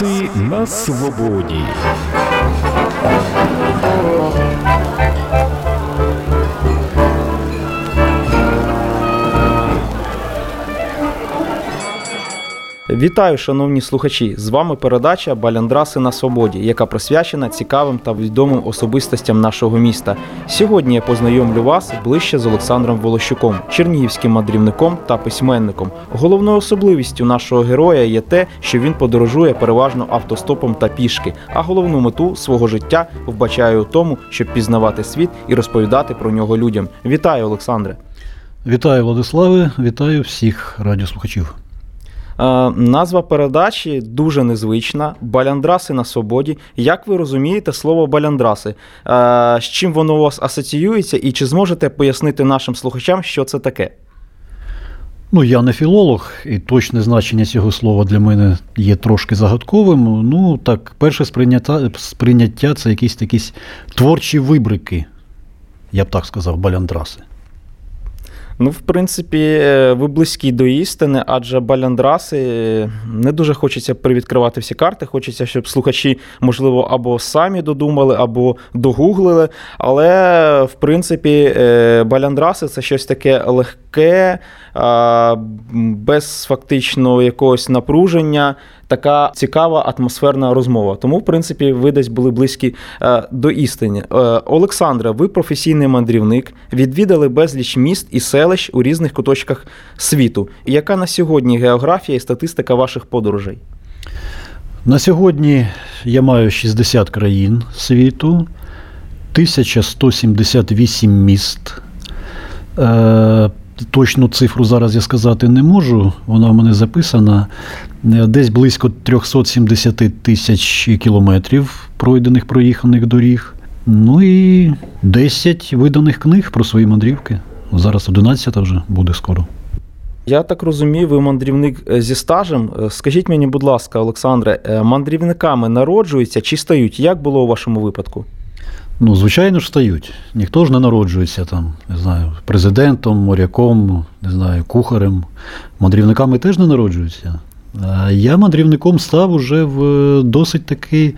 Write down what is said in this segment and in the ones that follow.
Баляндраси на свободі. Вітаю, шановні слухачі! З вами передача Баляндраси на свободі, яка присвячена цікавим та відомим особистостям нашого міста. Сьогодні я познайомлю вас ближче з Олександром Волощуком, чернігівським мандрівником та письменником. Головною особливістю нашого героя є те, що він подорожує переважно автостопом та пішки, а головну мету свого життя вбачає у тому, щоб пізнавати світ і розповідати про нього людям. Вітаю, Олександре! Вітаю, Владиславе, вітаю всіх радіослухачів. Е, Назва передачі дуже незвична. Баляндраси на свободі. Як ви розумієте слово баляндраси? Е, З чим воно у вас асоціюється, і чи зможете пояснити нашим слухачам, що це таке? Ну, я не філолог, і точне значення цього слова для мене є трошки загадковим. Ну, так, перше сприйняття, сприйняття це якісь такі творчі вибрики, я б так сказав, баляндраси. Ну, в принципі, е, ви близькі до істини, адже баляндраси е, не дуже хочеться привідкривати всі карти. Хочеться, щоб слухачі, можливо, або самі додумали, або догуглили. Але, в принципі, е, баляндраси це щось таке легке, без фактично якогось напруження. Така цікава атмосферна розмова. Тому, в принципі, ви десь були близькі е, до істини. Е, Олександре, ви професійний мандрівник, відвідали безліч міст і селищ у різних куточках світу. Яка на сьогодні географія і статистика ваших подорожей? На сьогодні я маю 60 країн світу, 1178 міст. Точну цифру зараз я сказати не можу, вона в мене записана. Е, Десь близько 370 тисяч кілометрів пройдених проїханих доріг. Ну і 10 виданих книг про свої мандрівки. Зараз 11 вже буде скоро. Я так розумію, ви мандрівник е, зі стажем. Е, Скажіть мені, будь ласка, Олександре, мандрівниками народжуються чи стають? Як було у вашому випадку? Ну, звичайно ж стають. Ніхто ж не народжується там, не знаю, президентом, моряком, не знаю, кухарем. Мандрівниками теж не народжуються. А я мандрівником став уже в досить такий,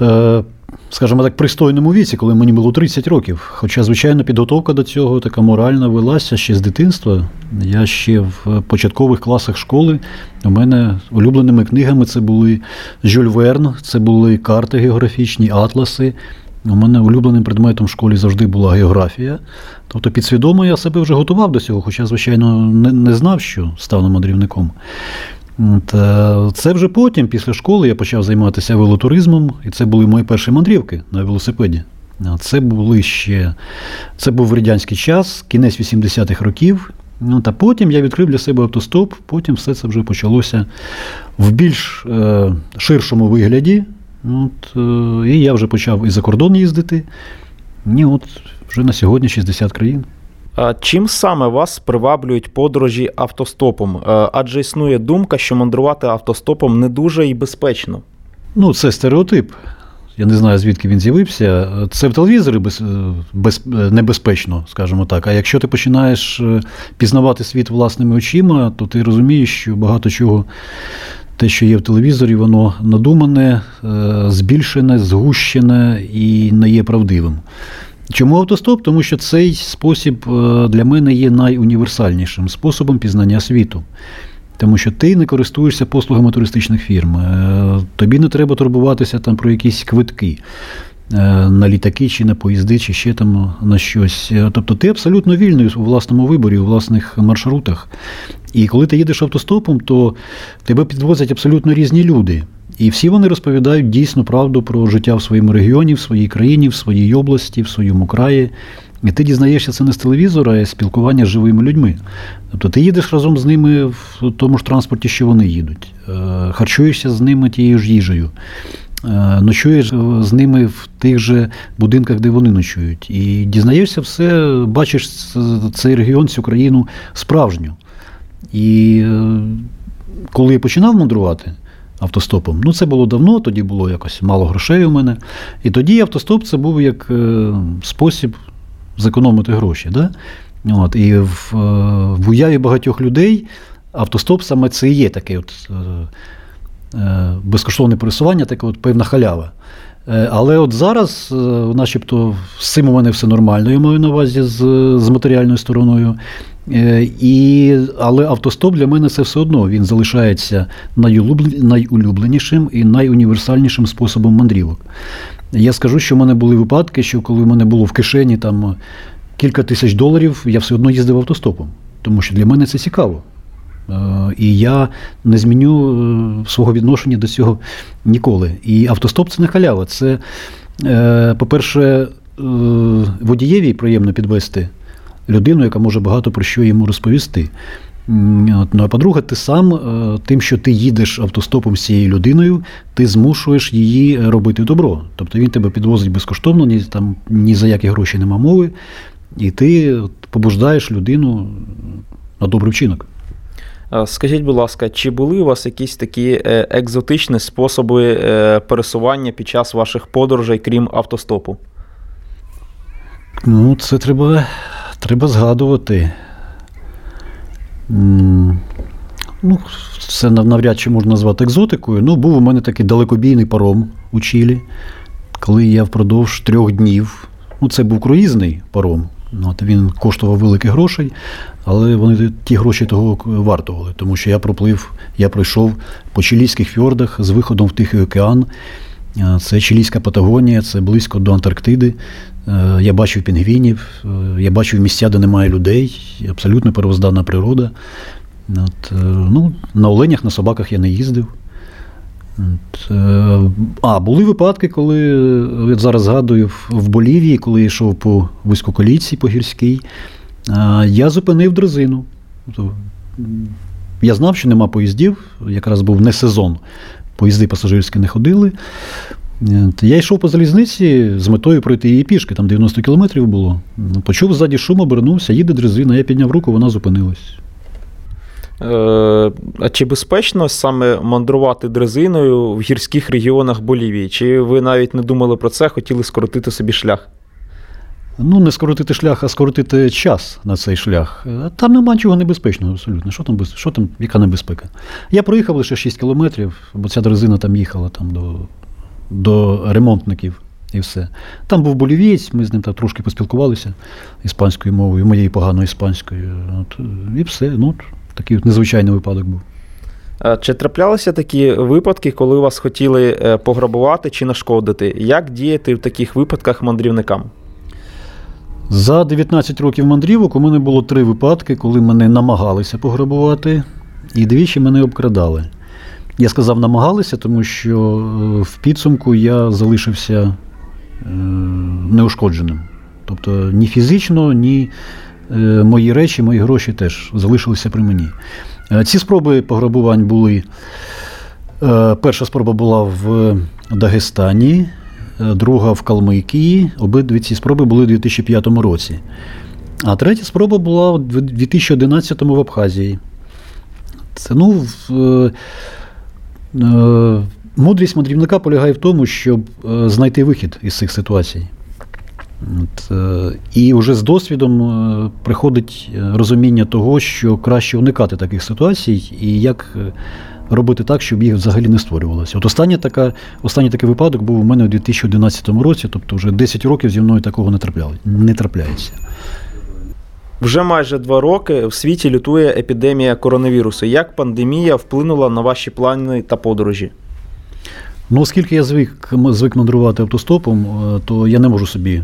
е, скажімо так, пристойному віці, коли мені було 30 років. Хоча, звичайно, підготовка до цього така моральна велася ще з дитинства. Я ще в початкових класах школи. У мене улюбленими книгами це були Жюль Верн, це були карти географічні, атласи. У мене улюбленим предметом в школі завжди була географія. Тобто підсвідомо я себе вже готував до цього, хоча, звичайно, не, не знав, що стану мандрівником. От, е, Це вже потім, після школи, я почав займатися велотуризмом, і це були мої перші мандрівки на велосипеді. Це були ще це був радянський час, кінець 80-х років. Ну, та потім я відкрив для себе автостоп, потім все це вже почалося в більш е, ширшому вигляді. От, е, і я вже почав і за кордон їздити. І от вже на сьогодні 60 країн. А Чим саме вас приваблюють подорожі автостопом? Е, Адже існує думка, що мандрувати автостопом не дуже і безпечно. Ну, це стереотип. Я не знаю, звідки він з'явився. Це в телевізорі без, без, небезпечно, скажімо так. А якщо ти починаєш е, пізнавати світ власними очима, то ти розумієш, що багато чого, те, що є в телевізорі, воно надумане, е, збільшене, згущене і не є правдивим. Чому автостоп? Тому що цей спосіб е, для мене є найуніверсальнішим способом пізнання світу. Тому що ти не користуєшся послугами туристичних фірм. Е, Тобі не треба турбуватися там про якісь квитки на літаки чи на поїзди, чи ще там на щось. Е, Тобто ти абсолютно вільний у власному виборі, у власних маршрутах. І коли ти їдеш автостопом, то тебе підвозять абсолютно різні люди. І всі вони розповідають дійсно правду про життя в своєму регіоні, в своїй країні, в своїй області, в своєму краї. І ти дізнаєшся це не з телевізора, а з спілкування з живими людьми. Тобто ти їдеш разом з ними в тому ж транспорті, що вони їдуть, е, харчуєшся з ними тією ж їжею, е, ночуєш з ними в тих же будинках, де вони ночують. І дізнаєшся все, бачиш цей регіон, цю країну справжню. І е, коли я починав мандрувати, автостопом. Ну, це було давно, тоді було якось мало грошей у мене. І тоді автостоп це був як е, спосіб зекономити гроші. Да? От, І в, в уяві багатьох людей автостоп саме це є таке от, е, е, безкоштовне пересування, така от певна халява. Е, Але от зараз, е, начебто, з цим у мене все нормально, я маю на увазі з, з матеріальною стороною. Е, І, але автостоп для мене це все одно. Він залишається найулюбленішим і найуніверсальнішим способом мандрівок. Я скажу, що в мене були випадки, що коли в мене було в кишені там кілька тисяч доларів, я все одно їздив автостопом, тому що для мене це цікаво. Е, І я не зміню е, свого відношення до цього ніколи. І автостоп це не халява. Це, е, по-перше, водієві приємно підвести людину, яка може багато про що йому розповісти. Ну, а по-друге, ти сам тим, що ти їдеш автостопом з цією людиною, ти змушуєш її робити добро. Тобто він тебе підвозить безкоштовно, ні, там, ні за які гроші нема мови, і ти побуждаєш людину на добрий вчинок. Е, Скажіть, будь ласка, чи були у вас якісь такі е, екзотичні способи е, пересування під час ваших подорожей, крім автостопу? Ну, це треба, треба згадувати. Ну, це нав- навряд чи можна назвати екзотикою. Ну, був у мене такий далекобійний паром у Чилі, коли я впродовж трьох днів. Ну, це був круїзний паром. Ну, От він коштував великих грошей, але вони ті гроші того вартували, тому що я проплив, я пройшов по чилійських фьордах з виходом в Тихий океан. Е, Це Чилійська Патагонія, це близько до Антарктиди. Е, Я бачив пінгвінів, е, я бачив місця, де немає людей, абсолютно первозданна природа. От, ну, на оленях, на собаках я не їздив. Е, а, були випадки, коли е, от зараз згадую в- Болівії, коли я йшов по вузькоколійці, по гірській, е, я зупинив дрезину. Тобто, Я знав, що нема поїздів, якраз був не сезон. Поїзди пасажирські не ходили. Я йшов по залізниці з метою пройти її пішки, там 90 кілометрів було. Почув ззаді шум, обернувся, їде дрезина, я підняв руку, вона зупинилась. Е, А чи безпечно саме мандрувати дрезиною в гірських регіонах Болівії? Чи ви навіть не думали про це, хотіли скоротити собі шлях? Ну, не скоротити шлях, а скоротити час на цей шлях. Е, Там нема нічого небезпечного абсолютно. Що там, що там, яка небезпека? Я проїхав лише 6 кілометрів, бо ця дрезина там їхала там, до, до ремонтників і все. Там був болівієць, ми з ним там трошки поспілкувалися іспанською мовою, моєю поганою іспанською. От, і все. Ну, такий от незвичайний випадок був. Е, Чи траплялися такі випадки, коли вас хотіли е, пограбувати чи нашкодити? Як діяти в таких випадках мандрівникам? За 19 років мандрівок у мене було три випадки, коли мене намагалися пограбувати, і двічі мене обкрадали. Я сказав намагалися, тому що е, в підсумку я залишився неушкодженим. Тобто ні фізично, ні мої речі, мої гроші теж залишилися при мені. Е, Ці спроби пограбувань були. е, Перша спроба була в Дагестані, е, друга в Калмикії. Обидві ці спроби були у 2005 році. А третя спроба була у 2011 в Абхазії. Це ну. В, е, е, мудрість мандрівника полягає в тому, щоб е, знайти вихід із цих ситуацій. От, е, і вже з досвідом е, приходить е, розуміння того, що краще уникати таких ситуацій, і як робити так, щоб їх взагалі не створювалося. От остання така, останній такий випадок був у мене у 2011 році, тобто вже 10 років зі мною такого не, трапляли, не трапляється. Вже майже два роки в світі лютує епідемія коронавірусу. Як пандемія вплинула на ваші плани та подорожі? Ну, оскільки я звик, звик мандрувати автостопом, то я не можу собі.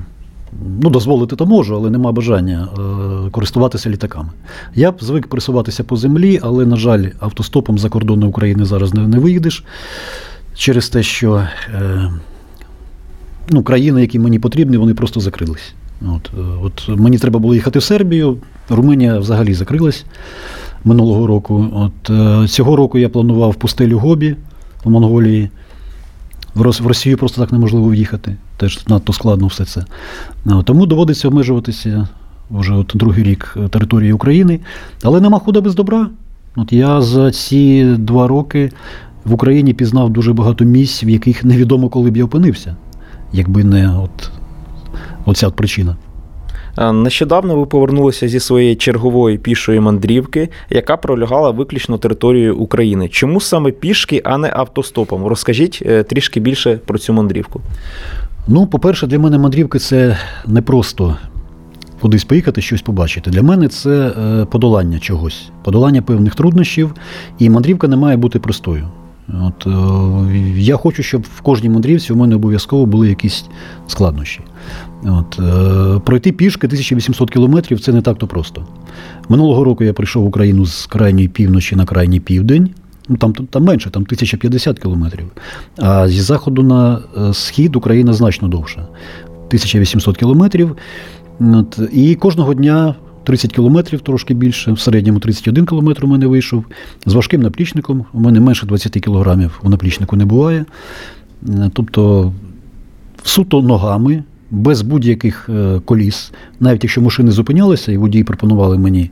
Ну, дозволити то можу, але нема бажання е, користуватися літаками. Я б звик пересуватися по землі, але, на жаль, автостопом за кордони України зараз не, не виїдеш через те, що е, ну, країни, які мені потрібні, вони просто закрились. От, е, от мені треба було їхати в Сербію, Румунія взагалі закрилась минулого року. От, е, цього року я планував пустелю Гобі в Монголії. В Росію просто так неможливо в'їхати. Теж надто складно все це. Тому доводиться обмежуватися вже от другий рік е, території України. Але нема худа без добра. От я за ці два роки в Україні пізнав дуже багато місць, в яких невідомо, коли б я опинився, якби не от, оця причина. Е, Нещодавно ви повернулися зі своєї чергової пішої мандрівки, яка пролягала виключно територією України. Чому саме пішки, а не автостопом? Розкажіть е, трішки більше про цю мандрівку. Ну, по-перше, для мене мандрівки це не просто кудись поїхати, щось побачити. Для мене це е, подолання чогось, подолання певних труднощів, і мандрівка не має бути простою. От, е, я хочу, щоб в кожній мандрівці у мене обов'язково були якісь складнощі. От, е, пройти пішки 1800 кілометрів це не так-то просто. Минулого року я прийшов в Україну з крайньої півночі на крайній південь. Ну, там, там менше, там 1050 кілометрів. А зі заходу на е, схід Україна значно довша. 1800 кілометрів. І кожного дня 30 кілометрів, трошки більше, в середньому 31 кілометр у мене вийшов. З важким наплічником. У мене менше 20 кілограмів у наплічнику не буває. Е, Тобто суто ногами, без будь-яких е, коліс. Навіть якщо машини зупинялися і водії пропонували мені,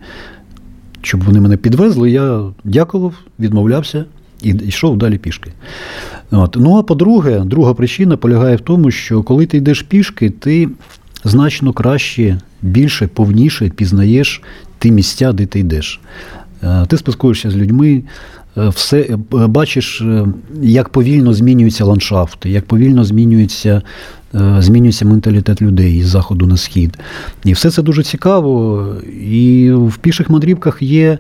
щоб вони мене підвезли, я дякував, відмовлявся і йшов далі пішки. От. Ну а по-друге, друга причина полягає в тому, що коли ти йдеш пішки, ти значно краще, більше, повніше пізнаєш ті місця, де ти йдеш. Е, Ти спілкуєшся з людьми, е, все е, бачиш, як повільно змінюються ландшафти, як повільно змінюється, е, змінюється менталітет людей з заходу на схід. І все це дуже цікаво. І в піших мандрівках є,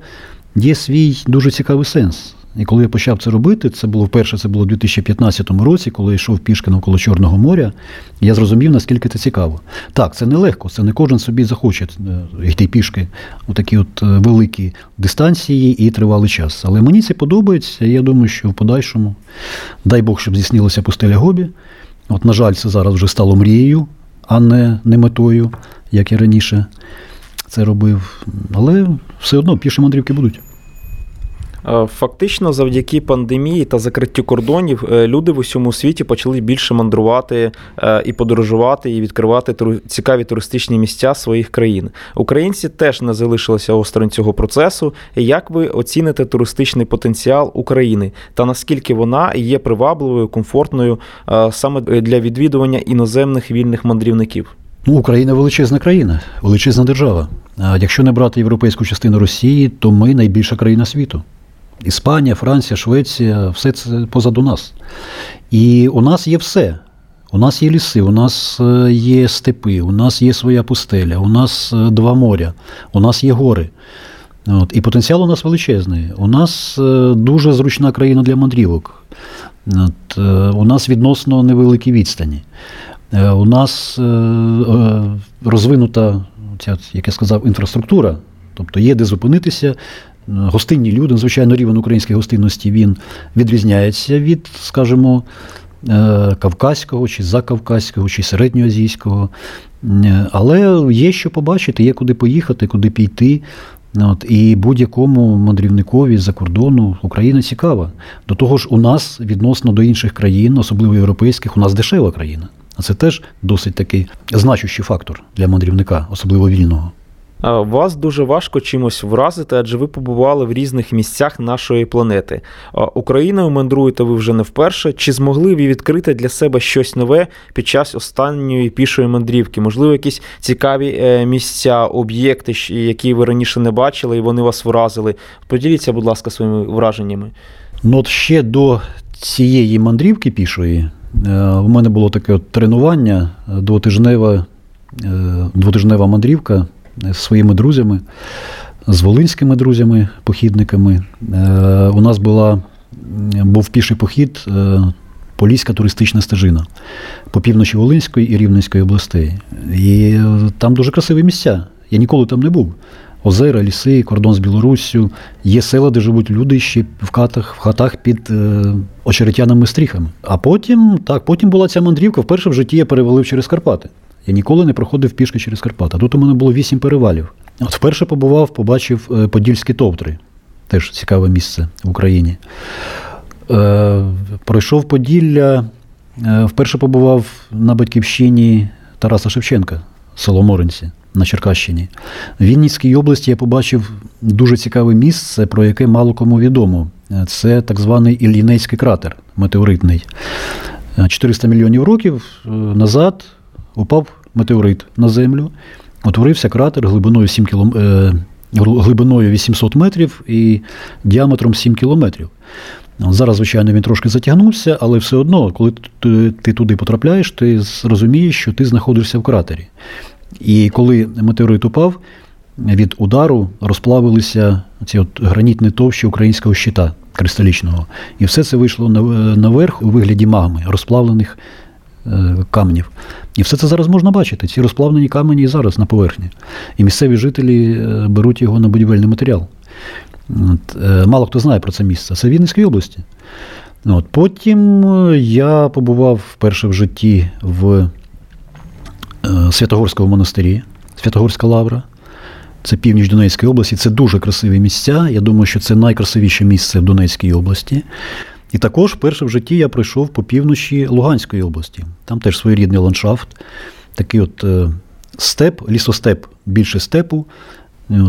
є свій дуже цікавий сенс. І коли я почав це робити, це було вперше, це було у 2015 році, коли я йшов пішки навколо Чорного моря, я зрозумів, наскільки це цікаво. Так, це нелегко, це не кожен собі захоче е, йти пішки у такі от е, великі дистанції і тривалий час. Але мені це подобається, і я думаю, що в подальшому, дай Бог, щоб здійснилася пустеля Гобі. От, на жаль, це зараз вже стало мрією, а не, не метою, як я раніше це робив. Але все одно піші мандрівки будуть. Е, Фактично, завдяки пандемії та закриттю кордонів, е, люди в усьому світі почали більше мандрувати е, і подорожувати, і відкривати цікаві туристичні місця своїх країн. Українці теж не залишилися осторонь цього процесу. Як ви оціните туристичний потенціал України та наскільки вона є привабливою, комфортною саме для відвідування іноземних вільних мандрівників? Ну, Україна величезна країна, величезна держава. А якщо не брати європейську частину Росії, то ми найбільша країна світу. Іспанія, Франція, Швеція все це позаду нас. І у нас є все. У нас є ліси, у нас е, є степи, у нас є своя пустеля, у нас е, два моря, у нас є гори. От, і потенціал у нас величезний. У нас е, дуже зручна країна для мандрівок. От, у нас відносно невеликі відстані. У нас розвинута, як я сказав, інфраструктура, тобто є де зупинитися. Гостинні люди, звичайно, рівень української гостинності він відрізняється від, скажімо, е, кавказького чи закавказького, чи середньоазійського. Е, Але є що побачити, є куди поїхати, куди піти. От, і будь-якому мандрівникові з-за кордону Україна цікава. До того ж, у нас відносно до інших країн, особливо європейських, у нас дешева країна. А це теж досить такий значущий фактор для мандрівника, особливо вільного. А Вас дуже важко чимось вразити, адже ви побували в різних місцях нашої планети. Україною мандруєте ви вже не вперше. Чи змогли ви відкрити для себе щось нове під час останньої пішої мандрівки? Можливо, якісь цікаві е, місця, об'єкти, які ви раніше не бачили, і вони вас вразили? Поділіться, будь ласка, своїми враженнями. Ну, от ще до цієї мандрівки пішої е, у мене було таке от тренування е, двотижнева, е, двотижнева мандрівка з своїми друзями, з волинськими друзями, похідниками. Е, У нас була, був піший похід. е, Поліська туристична стежина по півночі Волинської і Рівненської областей. І е, там дуже красиві місця. Я ніколи там не був. Озера, ліси, кордон з Білоруссю. Є села, де живуть люди ще в хатах, в хатах під е, очеретяними стріхами. А потім, так, потім була ця мандрівка. Вперше в житті я перевалив через Карпати. Я ніколи не проходив пішки через Карпати. Тут у мене було вісім перевалів. От вперше побував, побачив е, Подільські товтри. Теж цікаве місце в Україні. Е, пройшов Поділля, е, вперше побував на батьківщині Тараса Шевченка, село Моринці на Черкащині. В Вінницькій області я побачив дуже цікаве місце, про яке мало кому відомо. Е, Це так званий Іллінецький кратер метеоритний. Е, 400 мільйонів років е, назад упав метеорит на землю, утворився кратер глибиною 7 кілом... е, глибиною 800 метрів і діаметром 7 кілометрів. Зараз, звичайно, він трошки затягнувся, але все одно, коли ти, туди потрапляєш, ти розумієш, що ти знаходишся в кратері. І коли метеорит упав, від удару розплавилися ці от гранітні товщі українського щита кристалічного. І все це вийшло наверх у вигляді магми, розплавлених е, каменів. І все це зараз можна бачити. Ці розплавлені камені і зараз на поверхні. І місцеві жителі е, беруть його на будівельний матеріал. От, е, мало хто знає про це місце. Це Вінницькій області. От, потім я побував вперше в житті в Святогорському монастирі, Святогорська лавра. Це північ Донецької області. Це дуже красиві місця. Я думаю, що це найкрасивіше місце в Донецькій області. І також вперше в житті я пройшов по півночі Луганської області. Там теж своєрідний ландшафт, такий от е, степ, лісостеп, більше степу.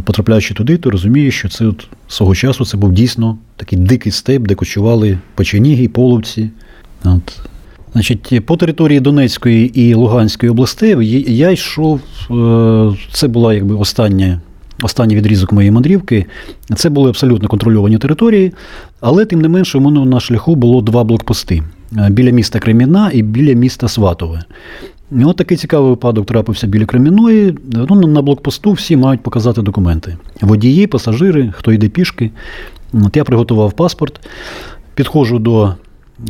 Потрапляючи туди, ти розумієш, що це от свого часу це був дійсно такий дикий степ, де кочували печеніги, половці. От. Значить, по території Донецької і Луганської областей я- я йшов. е, Це була якби остання, останній відрізок моєї мандрівки. Це були абсолютно контрольовані території, але тим не менше, у мене на шляху було два блокпости е, біля міста Креміна і біля міста Сватове. І от такий цікавий випадок трапився біля Креміної. Ну, на блокпосту всі мають показати документи. Водії, пасажири, хто йде пішки. От я приготував паспорт, підходжу до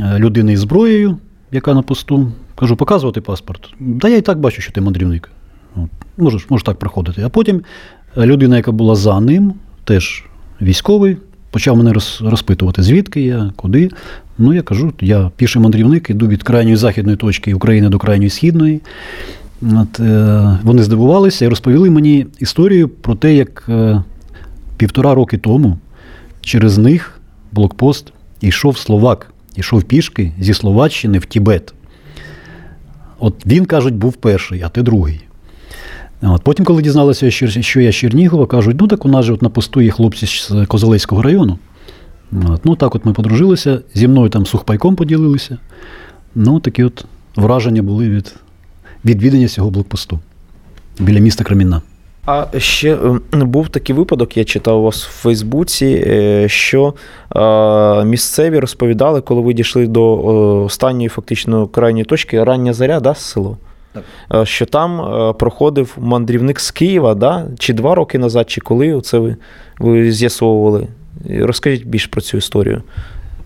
е, людини із зброєю, яка на посту. Кажу, показувати паспорт. Да я і так бачу, що ти мандрівник. Можеш, можеш так проходити. А потім е, людина, яка була за ним, теж військовий, почав мене розпитувати, звідки я, куди. Ну, я кажу, я піший мандрівник, іду від крайньої західної точки України до крайньої східної. От, е, вони здивувалися і розповіли мені історію про те, як е, півтора роки тому через них блокпост йшов словак, йшов пішки зі Словаччини в Тібет. От він, кажуть, був перший, а ти другий. От. Потім, коли дізналися, що я Чернігова, кажуть, ну так у нас же от на посту є хлопці з Козелецького району. От. Ну так от ми подружилися, зі мною там сухпайком поділилися. Ну, такі от враження були від відвідання цього блокпосту біля міста Кремінна. А ще е, був такий випадок, я читав у вас в Фейсбуці, е, що е, місцеві розповідали, коли ви дійшли до е, останньої фактично крайньої точки, рання заря, да, село? Так. Що там е, проходив мандрівник з Києва, да? чи два роки назад, чи коли це ви, ви з'ясовували? Розкажіть більше про цю історію.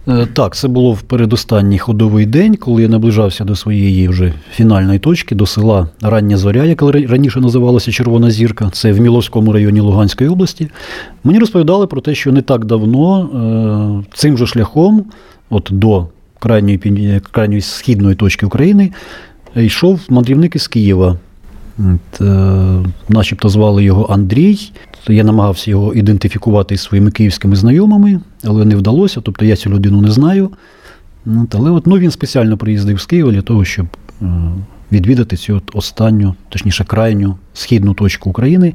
Е, Так, це було в передостанній ходовий день, коли я наближався до своєї вже фінальної точки, до села Рання Зоря, яке раніше називалося Червона Зірка, це в Міловському районі Луганської області. Мені розповідали про те, що не так давно е, цим же шляхом, от до крайньої, крайньої східної точки України, е, йшов мандрівник із Києва. От, е, начебто звали його Андрій. Я намагався його ідентифікувати із своїми київськими знайомими, але не вдалося. Тобто я цю людину не знаю. От, але от, ну, він спеціально приїздив з Києва для того, щоб е, відвідати цю от останню, точніше, крайню східну точку України.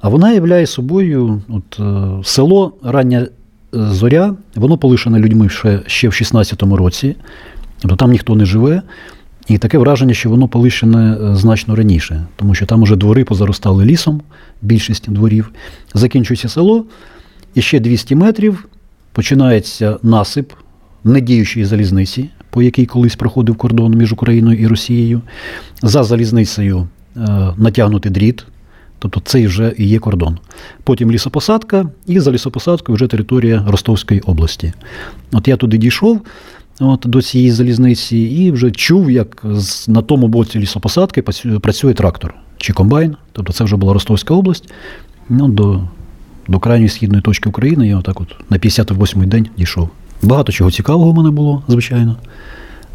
А вона являє собою от, е, село Рання е, Зоря, воно полишене людьми ще, ще в 16-му році. Тобто там ніхто не живе. І таке враження, що воно полишене е, значно раніше, тому що там уже двори позаростали лісом, більшість дворів. Закінчується село, і ще 200 метрів починається насип недіючої залізниці, по якій колись проходив кордон між Україною і Росією. За залізницею е, натягнутий дріт, тобто це вже і є кордон. Потім лісопосадка, і за лісопосадкою вже територія Ростовської області. От я туди дійшов от, до цієї залізниці і вже чув, як на тому боці лісопосадки працює трактор чи комбайн. Тобто це вже була Ростовська область. Ну, до, до крайньої східної точки України я отак от на 58-й день дійшов. Багато чого цікавого в мене було, звичайно.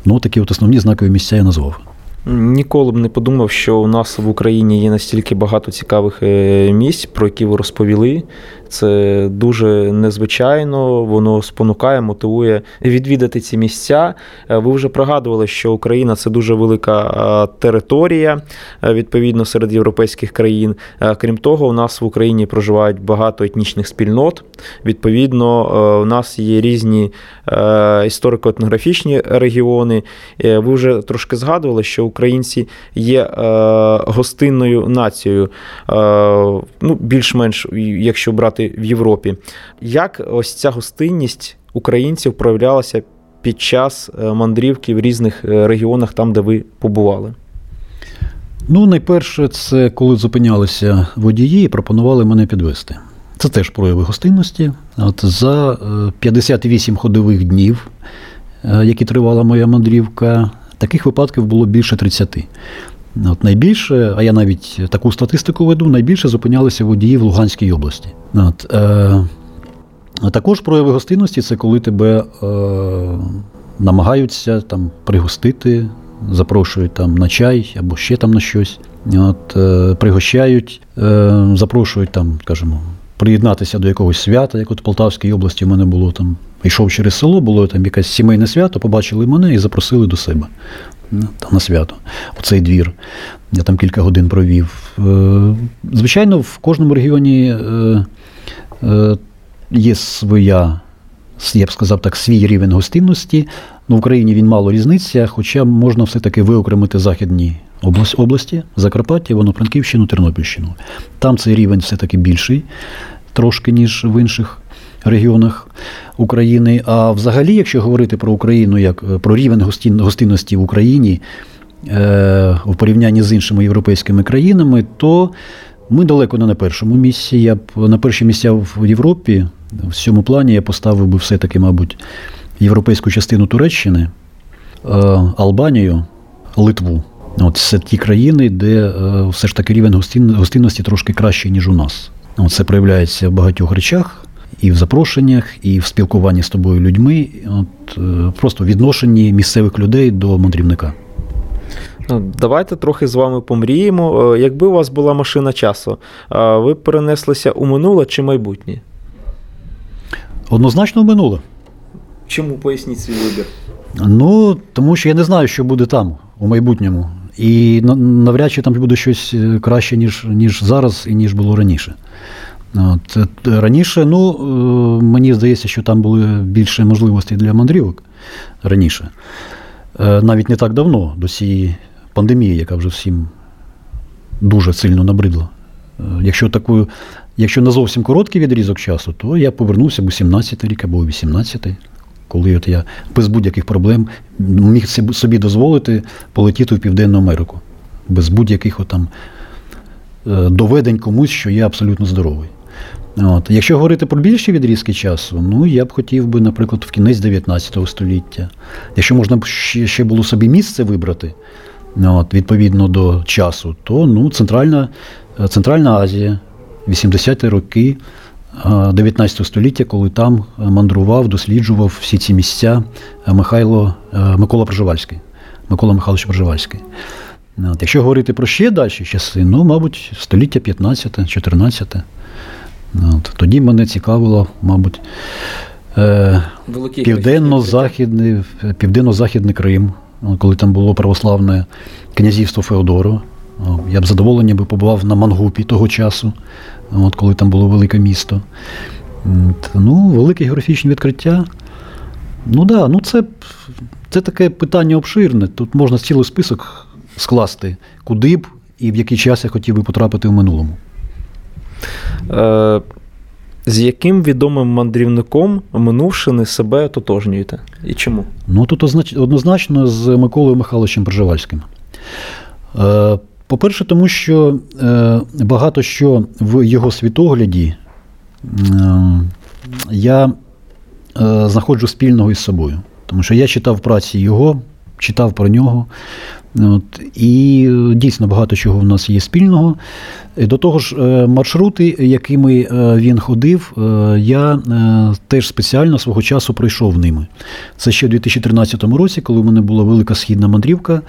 Ну, такі от основні знакові місця я назвав. Ніколи б не подумав, що у нас в Україні є настільки багато цікавих е, місць, про які ви розповіли. Це дуже незвичайно, воно спонукає, мотивує відвідати ці місця. Е, Ви вже пригадували, що Україна це дуже велика е, територія, відповідно, серед європейських країн. Крім того, у нас в Україні проживають багато етнічних спільнот. Відповідно, у нас є різні історико-етнографічні регіони. Ви вже трошки згадували, що українці є е, гостинною нацією, е, ну, більш-менш, якщо брати в Європі. Як ось ця гостинність українців проявлялася під час е, мандрівки в різних регіонах, там, де ви побували? Ну, найперше, це коли зупинялися водії і пропонували мене підвести. Це теж прояви гостинності. От За е, 58 ходових днів, які тривала моя мандрівка, таких випадків було більше 30. От найбільше, а я навіть таку статистику веду, найбільше зупинялися водії в Луганській області. От, е, також прояви гостинності це коли тебе е, намагаються там пригостити, запрошують там на чай або ще там на щось. От, е, пригощають, е, запрошують там, скажімо, приєднатися до якогось свята, як от в Полтавській області в мене було там, йшов через село, було там якесь сімейне свято, побачили мене і запросили до себе ну, там, на свято, у цей двір. Я там кілька годин провів. Е, Звичайно, в кожному регіоні е, е, є своя, я б сказав так, свій рівень гостинності. Ну, в Україні він мало різниця, хоча можна все-таки виокремити західні області, Закарпаття, Івано-Франківщину, Тернопільщину. Там цей рівень все-таки більший, трошки, ніж в інших регіонах України. А взагалі, якщо говорити про Україну як е, про рівень гостин- гостинності в Україні е, в порівнянні з іншими європейськими країнами, то ми далеко не на першому місці. Я б на перші місця в Європі в цьому плані я поставив би все-таки, мабуть, європейську частину Туреччини, е, Албанію, Литву. От це ті країни, де е, все ж таки рівень гостинності трошки кращий, ніж у нас. От це проявляється в багатьох речах, і в запрошеннях, і в спілкуванні з тобою людьми, от, е, просто в відношенні місцевих людей до мандрівника. Ну, Давайте трохи з вами помріємо. Якби у вас була машина часу, ви перенеслися у минуле чи майбутнє? Однозначно в минуле. Чому поясніть свій вибір? Ну, тому що я не знаю, що буде там у майбутньому. І навряд чи там буде щось е, краще, ніж, ніж зараз і ніж було раніше. От, е, раніше, ну, е, мені здається, що там були більше можливостей для мандрівок раніше. Навіть не так давно, до цієї пандемії, яка вже всім дуже сильно набридла. Якщо таку, якщо на зовсім короткий відрізок часу, то я повернувся б у 17 рік або у 18 коли от я без будь-яких проблем міг собі дозволити полетіти в Південну Америку. Без будь-яких там е, доведень комусь, що я абсолютно здоровий. От. Якщо говорити про більші відрізки часу, ну я б хотів би, наприклад, в кінець 19 століття. Якщо можна б ще, було собі місце вибрати, от, відповідно до часу, то ну, Центральна, Центральна Азія, 80-ті роки е, 19 століття, коли там е, мандрував, досліджував всі ці місця е, Михайло, е, Микола Проживальський, Микола Михайлович Проживальський. От, якщо говорити про ще далі часи, ну, мабуть, століття 15, 14. От, тоді мене цікавило, мабуть, е, південно-західний, південно-західний Крим, коли там було православне князівство Феодоро. Я б з задоволенням би побував на Мангупі того часу, от, коли там було велике місто. Ну, велике географічне відкриття. Ну да, ну це, це таке питання обширне. Тут можна цілий список скласти, куди б і в який час я хотів би потрапити в минулому. Е, з яким відомим мандрівником минувшини себе тотожнюєте? І чому? Ну, тут однозначно з Миколою Михайловичем Пржевальським. Е, По-перше, тому що е, багато що в його світогляді е, я е, знаходжу спільного із собою. Тому що я читав праці його, читав про нього. От, і дійсно багато чого в нас є спільного. До того ж, маршрути, якими він ходив, я теж спеціально свого часу пройшов ними. Це ще в 2013 році, коли в мене була велика східна мандрівка.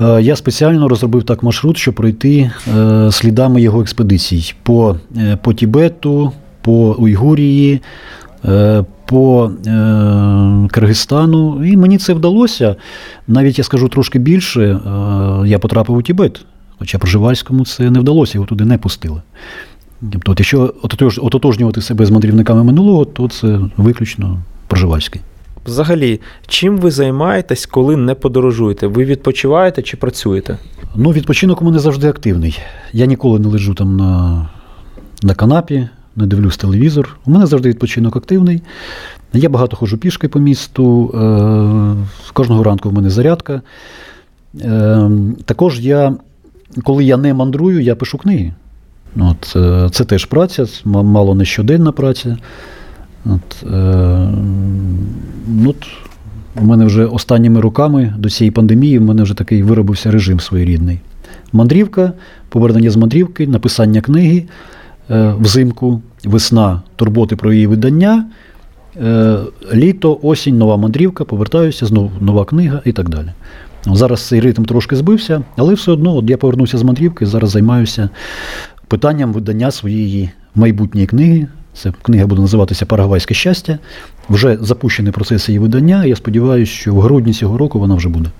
Е, Я спеціально розробив так маршрут, щоб пройти е, слідами його експедицій по, е, по Тібету, по Уйгурії, по Киргизстану. І мені це вдалося. Навіть я скажу трошки більше, я потрапив у Тібет. Хоча Пржевальському це не вдалося, його туди не пустили. Тобто, якщо ототожнювати себе з мандрівниками минулого, то це виключно Пржевальський. Взагалі, чим ви займаєтесь, коли не подорожуєте? Ви відпочиваєте чи працюєте? Ну, відпочинок у мене завжди активний. Я ніколи не лежу там на, на канапі, не дивлюсь телевізор. У мене завжди відпочинок активний. Я багато ходжу пішки по місту. Е, кожного ранку в мене зарядка. Е, також я, коли я не мандрую, я пишу книги. От, е, це теж праця, мало не щоденна праця. От, е, ну, от, у мене вже останніми роками до цієї пандемії в мене вже такий виробився режим своєрідний. Мандрівка, повернення з мандрівки, написання книги е, взимку, весна, турботи про її видання, е, літо, осінь, нова мандрівка, повертаюся, знову нова книга і так далі. Зараз цей ритм трошки збився, але все одно от я повернувся з мандрівки, зараз займаюся питанням видання своєї майбутньої книги. Це книга буде називатися Парагвайське щастя. Вже запущений процес її видання. Я сподіваюся, що в грудні цього року вона вже буде.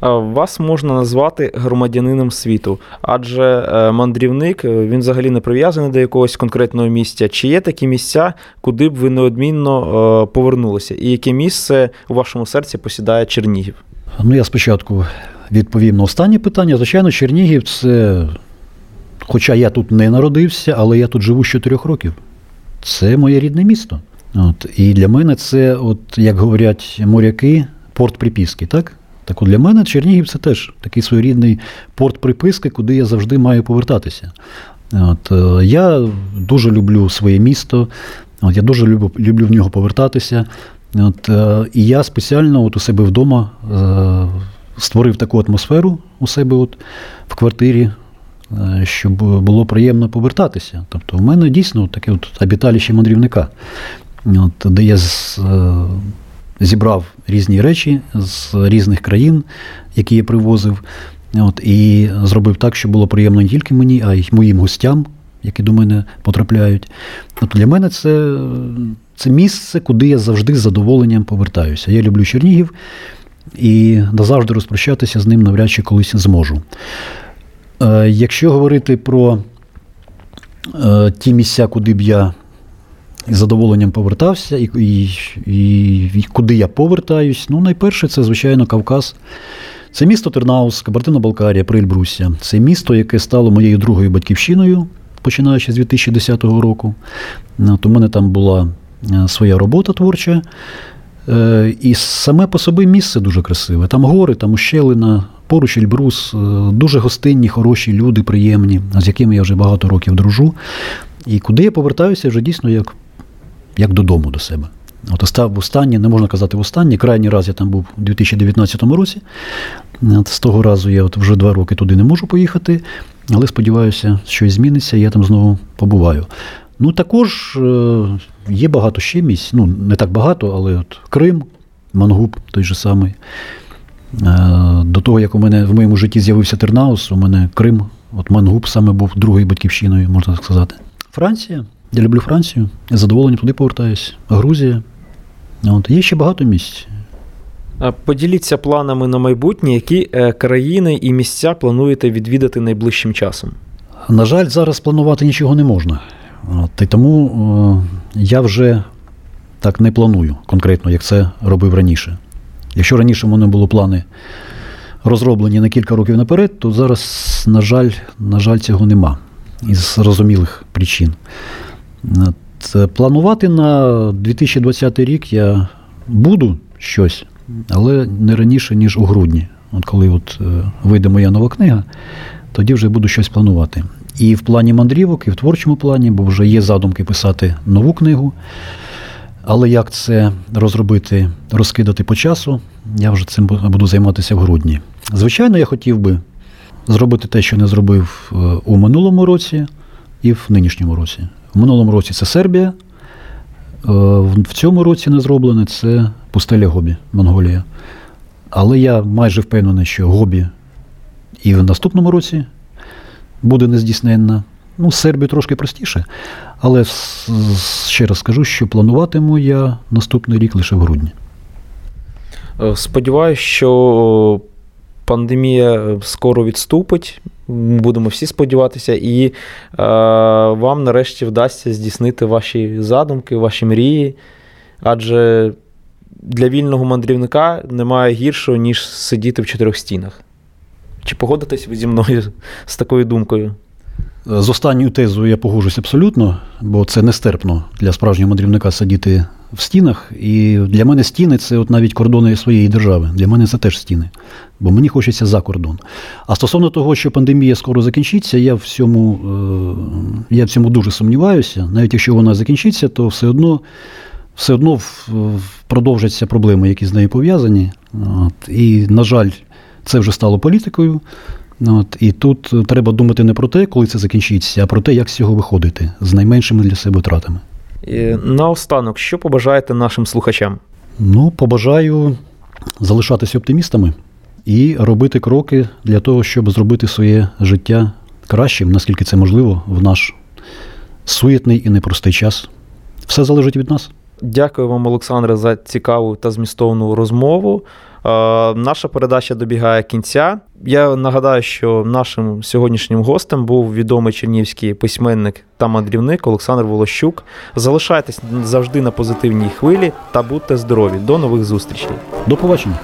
Вас можна назвати громадянином світу, адже е, мандрівник е, він взагалі не прив'язаний до якогось конкретного місця. Чи є такі місця, куди б ви неодмінно е, повернулися? І яке місце у вашому серці посідає Чернігів? Ну, я спочатку відповім на останнє питання. Звичайно, Чернігів це, хоча я тут не народився, але я тут живу з 4 років. Це моє рідне місто. От, і для мене це, от, як говорять моряки, порт приписки, так? Так от для мене Чернігів це теж такий своєрідний порт приписки, куди я завжди маю повертатися. От, е, я дуже люблю своє місто, от, я дуже люблю, люблю в нього повертатися. От, е, і я спеціально от у себе вдома е, створив таку атмосферу у себе от, в квартирі, щоб було приємно повертатися. Тобто, у мене дійсно таке от обіталіще мандрівника, от, де я з, е, зібрав різні речі з різних країн, які я привозив. От, і зробив так, щоб було приємно не тільки мені, а й моїм гостям, які до мене потрапляють. От для мене це, це місце, куди я завжди з задоволенням повертаюся. Я люблю Чернігів і назавжди розпрощатися з ним навряд чи колись зможу. Е, якщо говорити про е, ті місця, куди б я з задоволенням повертався, і, і, і, куди я повертаюсь, ну, найперше, це, звичайно, Кавказ. Це місто Тернаус, Кабардино-Балкарія, Прильбруся. Це місто, яке стало моєю другою батьківщиною, починаючи з 2010 року. От у мене там була е, своя робота творча. І саме по собі місце дуже красиве. Там гори, там ущелина, поруч Ельбрус, е, дуже гостинні, хороші люди, приємні, з якими я вже багато років дружу. І куди я повертаюся вже дійсно як, як додому до себе. От остав останнє, не можна казати в останнє. Крайній раз я там був у 2019 році. От з того разу я от вже два роки туди не можу поїхати, але сподіваюся, щось зміниться, і я там знову побуваю. Ну, також е, є багато ще місць. Ну, не так багато, але от Крим, Мангуб той же самий. Е, До того, як у мене в моєму житті з'явився Тернаус, у мене Крим, от Мангуб саме був другою батьківщиною, можна так сказати. Франція. Я люблю Францію. Я з задоволенням туди повертаюсь. Грузія. От. Є ще багато місць. А Поділіться планами на майбутнє, які е, країни і місця плануєте відвідати найближчим часом. На жаль, зараз планувати нічого не можна. От, і тому е, я вже так не планую конкретно, як це робив раніше. Якщо раніше в мене були плани розроблені на кілька років наперед, то зараз, на жаль, на жаль, цього нема із зрозумілих причин. Е, планувати на 2020 рік я буду щось, але не раніше, ніж у грудні. От коли от, е, вийде моя нова книга, тоді вже буду щось планувати. І в плані мандрівок, і в творчому плані, бо вже є задумки писати нову книгу. Але як це розробити, розкидати по часу, я вже цим буду займатися в грудні. Звичайно, я хотів би зробити те, що не зробив е, у минулому році і в нинішньому році. В минулому році це Сербія, е, в цьому році не зроблене це пустеля Гобі, Монголія. Але я майже впевнений, що Гобі і в наступному році буде нездійсненна. Ну, з Сербією трошки простіше, але ще раз скажу, що плануватиму я наступний рік лише в грудні. Е, Сподіваюсь, що пандемія скоро відступить. Будемо всі сподіватися, і е, вам нарешті вдасться здійснити ваші задумки, ваші мрії. Адже для вільного мандрівника немає гіршого, ніж сидіти в чотирьох стінах. Чи погодитесь ви зі мною з такою думкою? З останньою тезою я погоджуюсь абсолютно, бо це нестерпно для справжнього мандрівника сидіти в стінах. І для мене стіни це от навіть кордони своєї держави. Для мене це теж стіни, бо мені хочеться за кордон. А стосовно того, що пандемія скоро закінчиться, я в цьому, е, я в цьому дуже сумніваюся. Навіть якщо вона закінчиться, то все одно. Все одно продовжаться проблеми, які з нею пов'язані. І, на жаль, це вже стало політикою. От. І тут е, треба думати не про те, коли це закінчиться, а про те, як з цього виходити з найменшими для себе втратами. І наостанок, що побажаєте нашим слухачам? Ну, побажаю залишатися оптимістами і робити кроки для того, щоб зробити своє життя кращим, наскільки це можливо, в наш суєтний і непростий час. Все залежить від нас. Дякую вам, Олександре, за цікаву та змістовну розмову. Е, Наша передача добігає кінця. Я нагадаю, що нашим сьогоднішнім гостем був відомий чернівський письменник та мандрівник Олександр Волощук. Залишайтесь завжди на позитивній хвилі та будьте здорові. До нових зустрічей. До побачення.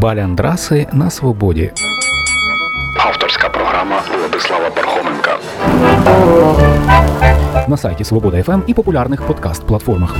Баляндраси на свободі. Авторська програма Владислава Пархоменка. На сайті Свобода ФМ і популярних подкаст-платформах.